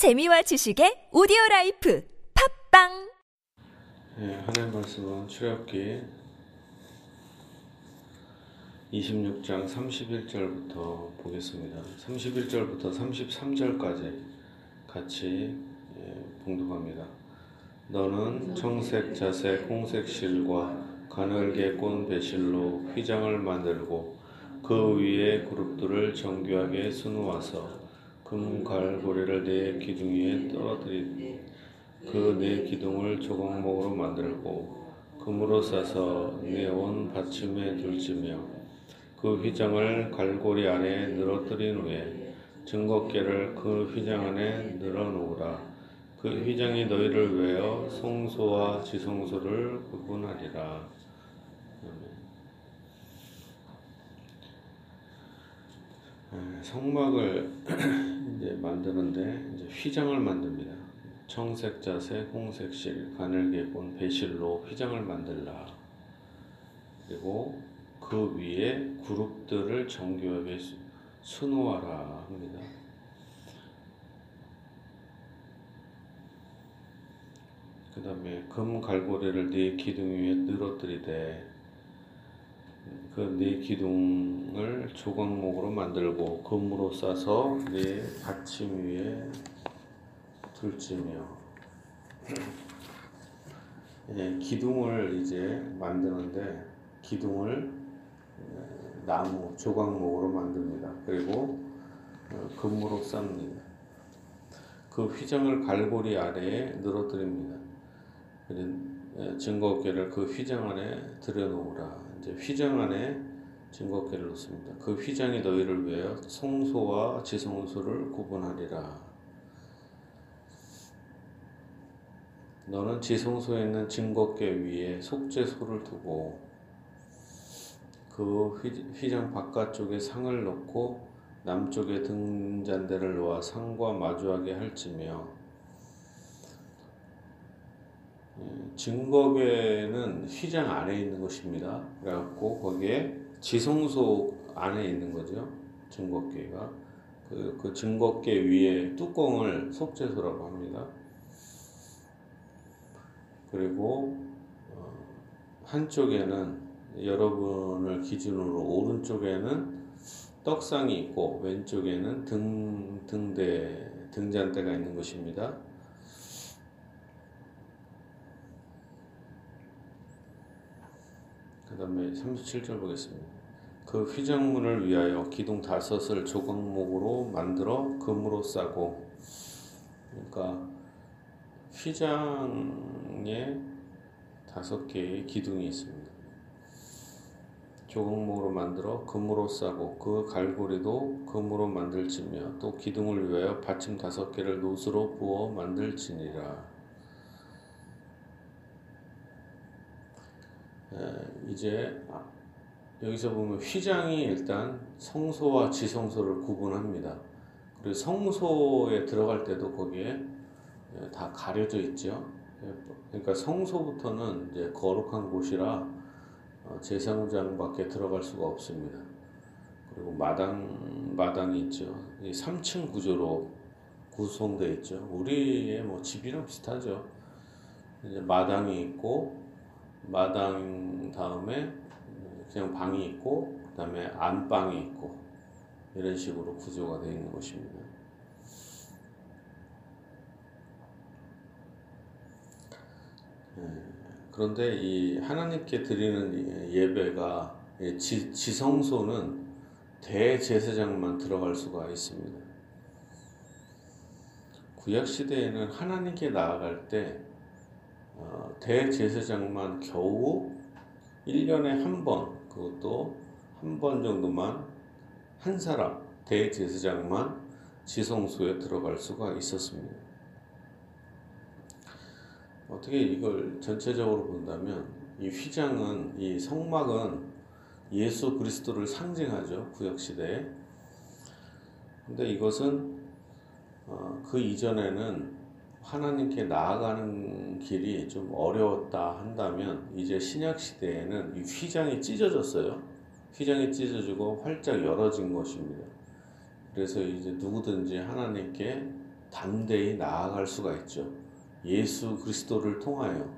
재미와 지식의 오디오 life 팟빵 네, 하나님 말씀은 출애굽기 26장 31절부터 보겠습니다. 31절부터 33절까지 같이 예, 봉독합니다. 너는 청색, 자색, 홍색 실과 가늘게 꼰 베실로 휘장을 만들고 그 위에 그룹들을 정교하게 수놓아서 금 갈고리를 네 기둥 위에 떨어뜨리 그 네 기둥을 조각목으로 만들고 금으로 싸서 네온 받침에 둘지며 그 휘장을 갈고리 안에 늘어뜨린 후에 증거계를 그 휘장 안에 늘어놓으라. 그 휘장이 너희를 외어 성소와 지성소를 구분하리라. 아멘. 성막을 이제 만드는데 이제 휘장을 만듭니다. 청색, 자색, 홍색 실, 가늘게 꼰 배실로 휘장을 만들라. 그리고 그 위에 그룹들을 정교하게 수놓아라 합니다. 그 다음에 금 갈고리를 네 기둥 위에 늘어뜨리되 그 네 기둥을 조각목으로 만들고 금으로 싸서 네 받침 위에 둘지며 예, 기둥을 이제 만드는데 기둥을 예, 나무 조각목으로 만듭니다. 그리고 어, 금으로 쌉니다. 그 휘장을 갈고리 아래에 늘어뜨립니다. 예, 증거계를 그 휘장 안에 들여놓으라. 이제 휘장 안에 증거계를 놓습니다. 그 휘장이 너희를 위하여 성소와 지성소를 구분하리라. 너는 지성소에 있는 증거계 위에 속죄소를 두고 그 휘장 바깥쪽에 상을 놓고 남쪽에 등잔대를 놓아 상과 마주하게 할지며 증거계는 휘장 안에 있는 것입니다. 그래갖고 거기에 지성소 안에 있는 거죠. 증거계가 그, 그 증거계 위에 뚜껑을 속죄소라고 합니다. 그리고 어, 한쪽에는 여러분을 기준으로 오른쪽에는 떡상이 있고 왼쪽에는 등 등대 등잔대가 있는 것입니다. 그 다음에 37절 보겠습니다. 그 휘장문을 위하여 기둥 다섯을 조각목으로 만들어 금으로 싸고 그러니까 휘장에 다섯 개의 기둥이 있습니다. 조각목으로 만들어 금으로 싸고 그 갈고리도 금으로 만들지며 또 기둥을 위하여 받침 다섯 개를 노스로 부어 만들지니라. 이제 여기서 보면 휘장이 일단 성소와 지성소를 구분합니다. 그리고 성소에 들어갈 때도 거기에 다 가려져 있죠. 그러니까 성소부터는 이제 거룩한 곳이라 제사장 밖에 들어갈 수가 없습니다. 그리고 마당 마당이 있죠. 3층 구조로 구성되어 있죠. 우리의 뭐 집이랑 비슷하죠. 이제 마당이 있고 마당 다음에 그냥 방이 있고 그 다음에 안방이 있고 이런 식으로 구조가 되어 있는 것입니다. 그런데 이 하나님께 드리는 예배가 지, 지성소는 대제사장만 들어갈 수가 있습니다. 구약 시대에는 하나님께 나아갈 때 어, 대제사장만 겨우 1년에 한 번, 그것도 한 번 정도만 한 사람, 대제사장만 지성소에 들어갈 수가 있었습니다. 어떻게 이걸 전체적으로 본다면 이 휘장은 이 성막은 예수 그리스도를 상징하죠 구약 시대에. 근데 이것은 어, 그 이전에는 하나님께 나아가는 길이 좀 어려웠다 한다면 이제 신약 시대에는 이 휘장이 찢어졌어요. 휘장이 찢어지고 활짝 열어진 것입니다. 그래서 이제 누구든지 하나님께 담대히 나아갈 수가 있죠. 예수 그리스도를 통하여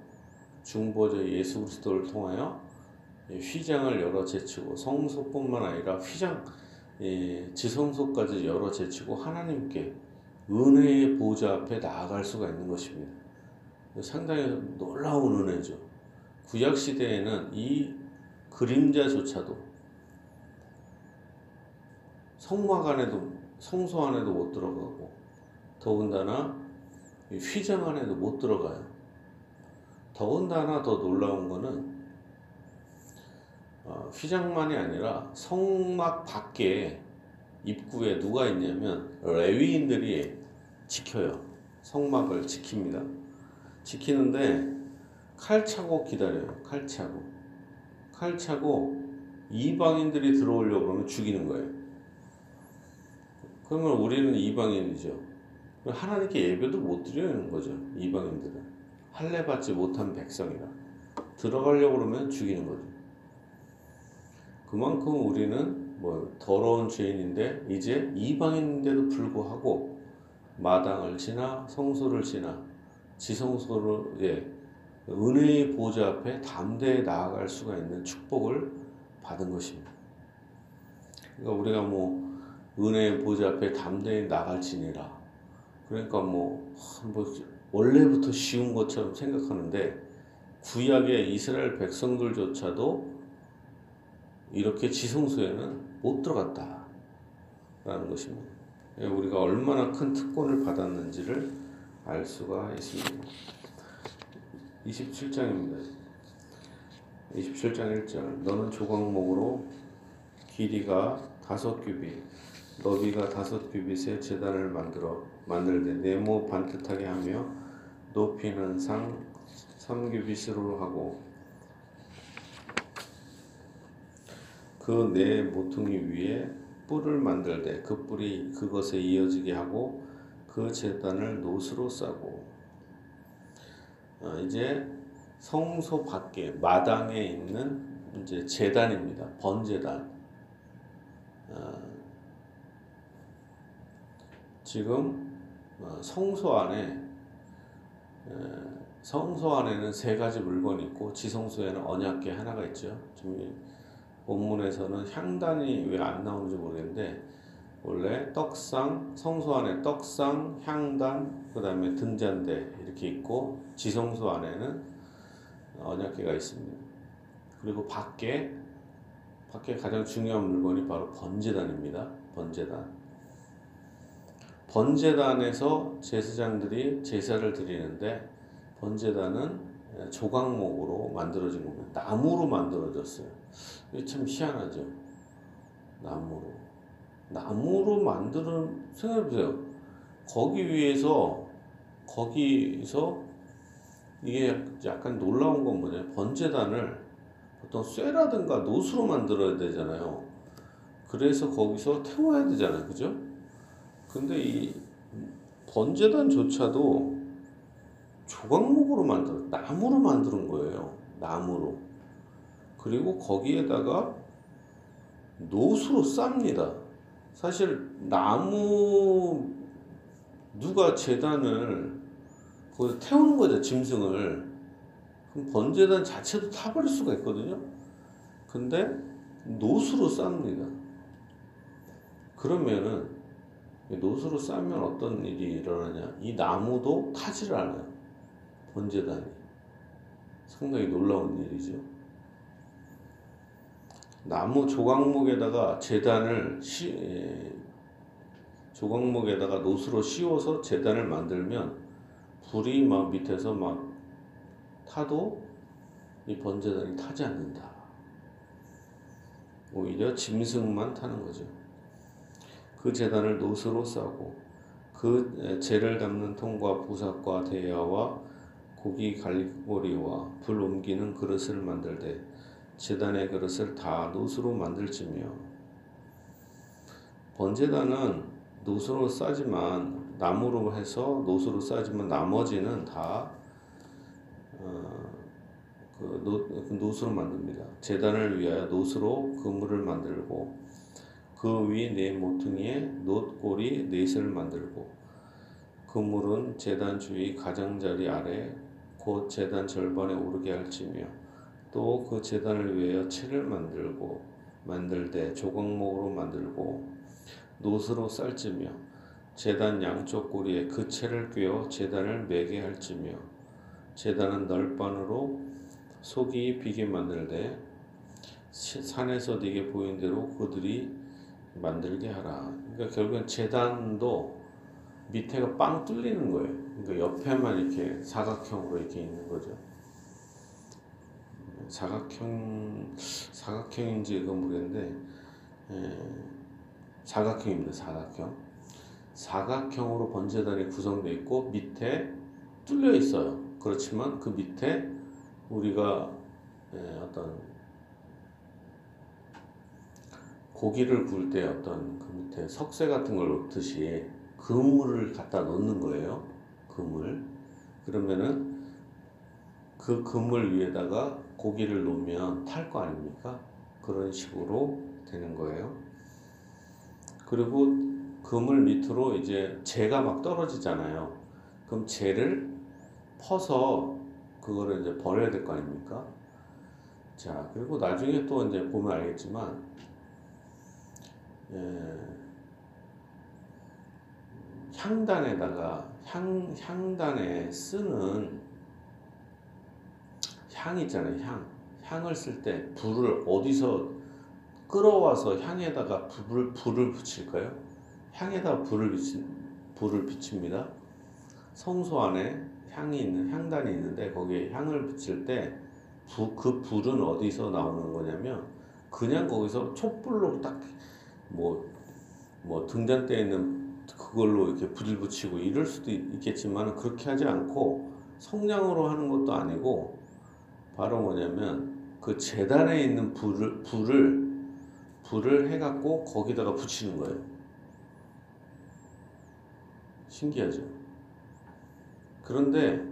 중보자 예수 그리스도를 통하여 휘장을 열어 제치고 성소뿐만 아니라 휘장 예, 지성소까지 열어 제치고 하나님께 은혜의 보좌 앞에 나아갈 수가 있는 것입니다. 상당히 놀라운 은혜죠. 구약 시대에는 이 그림자조차도 성막 안에도 성소 안에도 못 들어가고 더군다나 휘장 안에도 못 들어가요. 더군다나 더 놀라운 거는 어, 휘장만이 아니라 성막 밖에 입구에 누가 있냐면 레위인들이 지켜요. 성막을 지킵니다. 지키는데 칼 차고 기다려요. 칼 차고. 칼 차고 이방인들이 들어오려고 그러면 죽이는 거예요. 그러면 우리는 이방인이죠. 하나님께 예배도 못 드리는 거죠. 이방인들은. 할례 받지 못한 백성이라. 들어가려고 그러면 죽이는 거죠. 그만큼 우리는 뭐 더러운 죄인인데 이제 이방인인데도 불구하고 마당을 지나 성소를 지나 지성소를 예, 은혜의 보좌 앞에 담대히 나아갈 수가 있는 축복을 받은 것입니다. 그러니까 우리가 뭐 은혜의 보좌 앞에 담대히 나갈지니라. 그러니까 뭐, 뭐 원래부터 쉬운 것처럼 생각하는데 구약의 이스라엘 백성들조차도 이렇게 지성소에는 못 들어갔다라는 것입니다. 예, 우리가 얼마나 큰 특권을 받았는지를 알 수가 있습니다. 27장입니다. 27장 1절 너는 조각목으로 길이가 다섯 규빗 너비가 다섯 규빗의 재단을 만들어 만들되 네모 반듯하게 하며 높이는 상 3규빗으로 하고 그 네 모퉁이 위에 뿔을 만들되 그 뿔이 그것에 이어지게 하고 그 재단을 노스로 싸고 어, 이제 성소 밖에 마당에 있는 이제 재단입니다. 번재단. 어, 지금 어, 성소 안에 성소 안에는 세 가지 물건이 있고 지성소에는 언약계 하나가 있죠. 지금 본문에서는 향단이 왜 안 나오는지 모르겠는데 원래 떡상 성소 안에 떡상 향단 그 다음에 등잔대 이렇게 있고 지성소 안에는 언약계가 있습니다. 그리고 밖에 밖에 가장 중요한 물건이 바로 번제단입니다. 번제단. 번제단에서 제사장들이 제사를 드리는데 번제단은 조각목으로 만들어진 겁니다. 나무로 만들어졌어요. 이게 참 희한하죠. 나무로. 나무로 만드는, 생각해보세요. 거기 위에서, 거기서 이게 약간 놀라운 건 뭐냐. 번제단을 보통 쇠라든가 노수로 만들어야 되잖아요. 그래서 거기서 태워야 되잖아요. 그죠? 근데 이 번제단조차도 조각목으로 만들어 나무로 만드는 거예요. 나무로. 그리고 거기에다가 노수로 쌉니다. 사실 나무 누가 재단을 거기서 태우는 거죠 짐승을 그럼 번제단 자체도 타버릴 수가 있거든요. 근데 노수로 쌉니다. 그러면은 노수로 싸면 어떤 일이 일어나냐? 이 나무도 타지를 않아요. 번제단이 상당히 놀라운 일이죠. 나무 조각목에다가 재단을 시, 예, 조각목에다가 노수로 씌워서 재단을 만들면 불이 막 밑에서 막 타도 이 번제단이 타지 않는다. 오히려 짐승만 타는 거죠. 그 재단을 노수로 싸고 그 재를 담는 통과 부삭과 대야와 고기 갈고리와 불 옮기는 그릇을 만들되 제단의 그릇을 다 놋으로 만들지며 번제단은 놋으로 싸지만 나무로 해서 놋으로 싸지만 나머지는 다 어, 그 놋, 그 놋으로 만듭니다. 제단을 위하여 놋으로 그물을 만들고 그 위 네 모퉁이에 놋고리 넷을 만들고 그물은 제단 주위 가장자리 아래 곧 제단 절반에 오르게 할지며 또그 제단을 위하여 채를 만들고 만들되 조각목으로 만들고 노스로 쌀지며 제단 양쪽 고리에 그 채를 꿰어 제단을 매게 할지며 제단은 널반으로 속이 비게 만들되 산에서 네게 보인 대로 그들이 만들게 하라. 그러니까 결국엔 재단도 밑에가 빵 뚫리는 거예요. 그러니까 옆에만 이렇게 사각형으로 이렇게 있는 거죠. 사각형 사각형인지 그건 모르겠는데 에, 사각형입니다. 사각형. 사각형으로 번제단이 구성되어 있고 밑에 뚫려 있어요. 그렇지만 그 밑에 우리가 에, 어떤 고기를 구울 때 어떤 그 밑에 석쇠 같은 걸 놓듯이 그물을 갖다 놓는 거예요. 그물. 그러면은 그 그물 위에다가 고기를 놓으면 탈 거 아닙니까? 그런 식으로 되는 거예요. 그리고 그물 밑으로 이제 재가 막 떨어지잖아요. 그럼 재를 퍼서 그거를 이제 버려야 될 거 아닙니까? 자, 그리고 나중에 또 이제 보면 알겠지만, 예, 향단에다가 향 향단에 쓰는 향 있잖아요 향 향을 쓸 때 불을 어디서 끌어와서 향에다가 불을 불을 붙일까요? 향에다 불을 비친 불을 비칩니다. 성소 안에 향이 있는 향단이 있는데 거기에 향을 붙일 때 그 불은 어디서 나오는 거냐면 그냥 거기서 촛불로 딱 뭐뭐 등잔대에 있는 그걸로 이렇게 불을 붙이고 이럴 수도 있겠지만 그렇게 하지 않고 성냥으로 하는 것도 아니고 바로 뭐냐면 그 재단에 있는 불을 불을 불을 해갖고 거기다가 붙이는 거예요. 신기하죠. 그런데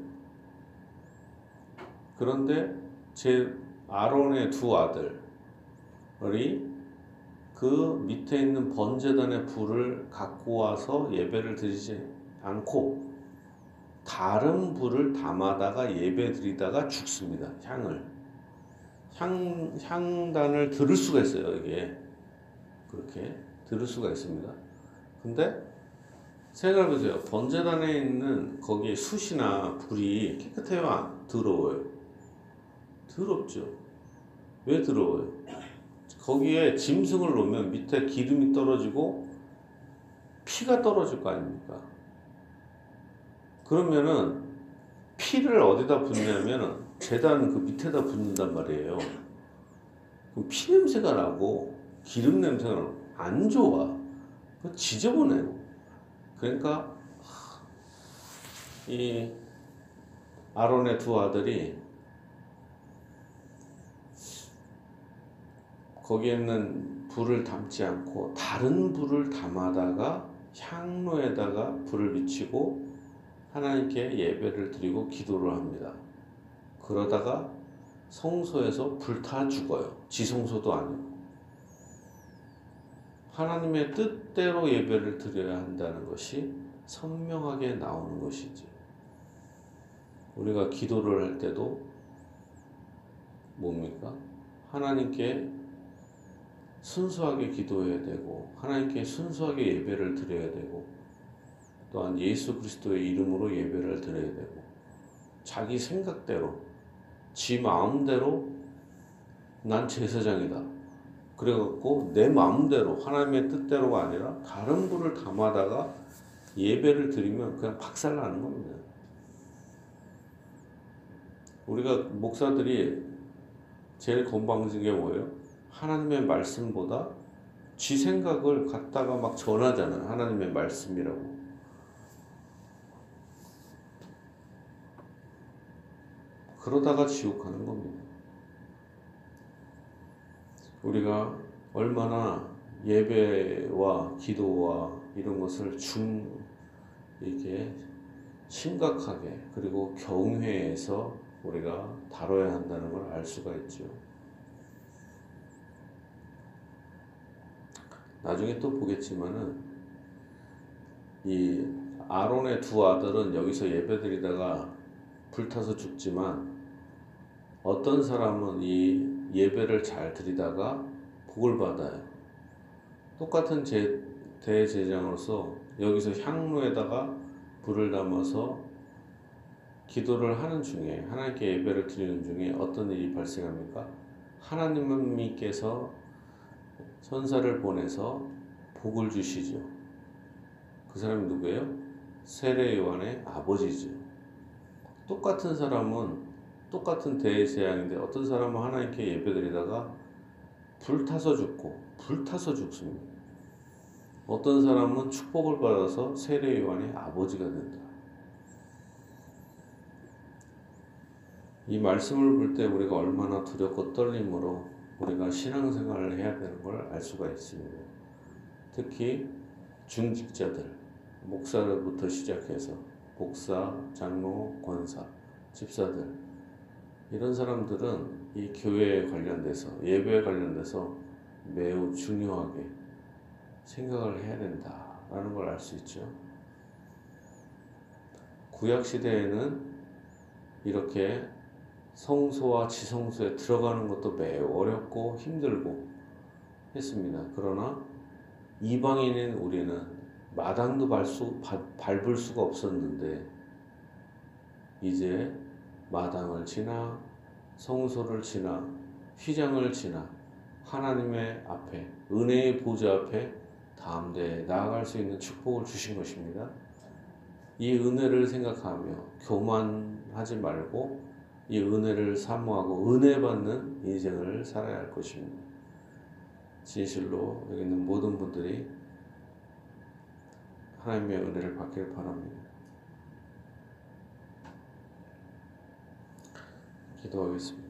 그런데 제 아론의 두 아들이 그 밑에 있는 번제단의 불을 갖고 와서 예배를 드리지 않고 다른 불을 담아다가 예배 드리다가 죽습니다. 향을. 향, 향단을 들을 수가 있어요, 이게. 그렇게 들을 수가 있습니다. 근데 생각해보세요. 번제단에 있는 거기에 숯이나 불이 깨끗해요? 더러워요? 더럽죠. 왜 더러워요? 거기에 짐승을 놓으면 밑에 기름이 떨어지고 피가 떨어질 거 아닙니까? 그러면은 피를 어디다 붓냐면 재단 그 밑에다 붓는단 말이에요. 그럼 피 냄새가 나고 기름 냄새가 안 좋아. 지저분해요. 그러니까 이 아론의 두 아들이 거기에는 불을 담지 않고 다른 불을 담아다가 향로에다가 불을 비치고 하나님께 예배를 드리고 기도를 합니다. 그러다가 성소에서 불타 죽어요. 지성소도 아니고. 하나님의 뜻대로 예배를 드려야 한다는 것이 선명하게 나오는 것이지. 우리가 기도를 할 때도 뭡니까? 하나님께 순수하게 기도해야 되고 하나님께 순수하게 예배를 드려야 되고 또한 예수 그리스도의 이름으로 예배를 드려야 되고 자기 생각대로 지 마음대로 난 제사장이다. 그래갖고 내 마음대로 하나님의 뜻대로가 아니라 다른 분을 담아다가 예배를 드리면 그냥 박살나는 겁니다. 우리가 목사들이 제일 건방진 게 뭐예요? 하나님의 말씀보다 지 생각을 갖다가 막 전하잖아요. 하나님의 말씀이라고. 그러다가 지옥 가는 겁니다. 우리가 얼마나 예배와 기도와 이런 것을 중 이렇게 심각하게 그리고 경회에서 우리가 다뤄야 한다는 걸 알 수가 있죠. 나중에 또 보겠지만은 이 아론의 두 아들은 여기서 예배드리다가 불타서 죽지만 어떤 사람은 이 예배를 잘 드리다가 복을 받아요. 똑같은 제, 대제장으로서 여기서 향로에다가 불을 담아서 기도를 하는 중에 하나님께 예배를 드리는 중에 어떤 일이 발생합니까? 하나님께서 선사를 보내서 복을 주시죠. 그 사람이 누구예요? 세례 요한의 아버지죠. 똑같은 사람은 똑같은 대제사장인데 어떤 사람은 하나님께 예배드리다가 불타서 죽고 불타서 죽습니다. 어떤 사람은 축복을 받아서 세례 요한의 아버지가 된다. 이 말씀을 볼 때 우리가 얼마나 두렵고 떨림으로 우리가 신앙생활을 해야 되는 걸 알 수가 있습니다. 특히 중직자들, 목사들부터 시작해서 목사, 장로, 권사, 집사들 이런 사람들은 이 교회에 관련돼서 예배에 관련돼서 매우 중요하게 생각을 해야 된다라는 걸 알 수 있죠. 구약 시대에는 이렇게 성소와 지성소에 들어가는 것도 매우 어렵고 힘들고 했습니다. 그러나 이방인인 우리는 마당도 밟 수, 밟을 수가 없었는데 이제 마당을 지나 성소를 지나 휘장을 지나 하나님의 앞에 은혜의 보좌 앞에 다음 대에 나아갈 수 있는 축복을 주신 것입니다. 이 은혜를 생각하며 교만하지 말고 이 은혜를 사모하고 은혜 받는 인생을 살아야 할 것입니다. 진실로 여기 있는 모든 분들이 하나님의 은혜를 받기를 바랍니다. 기도하겠습니다.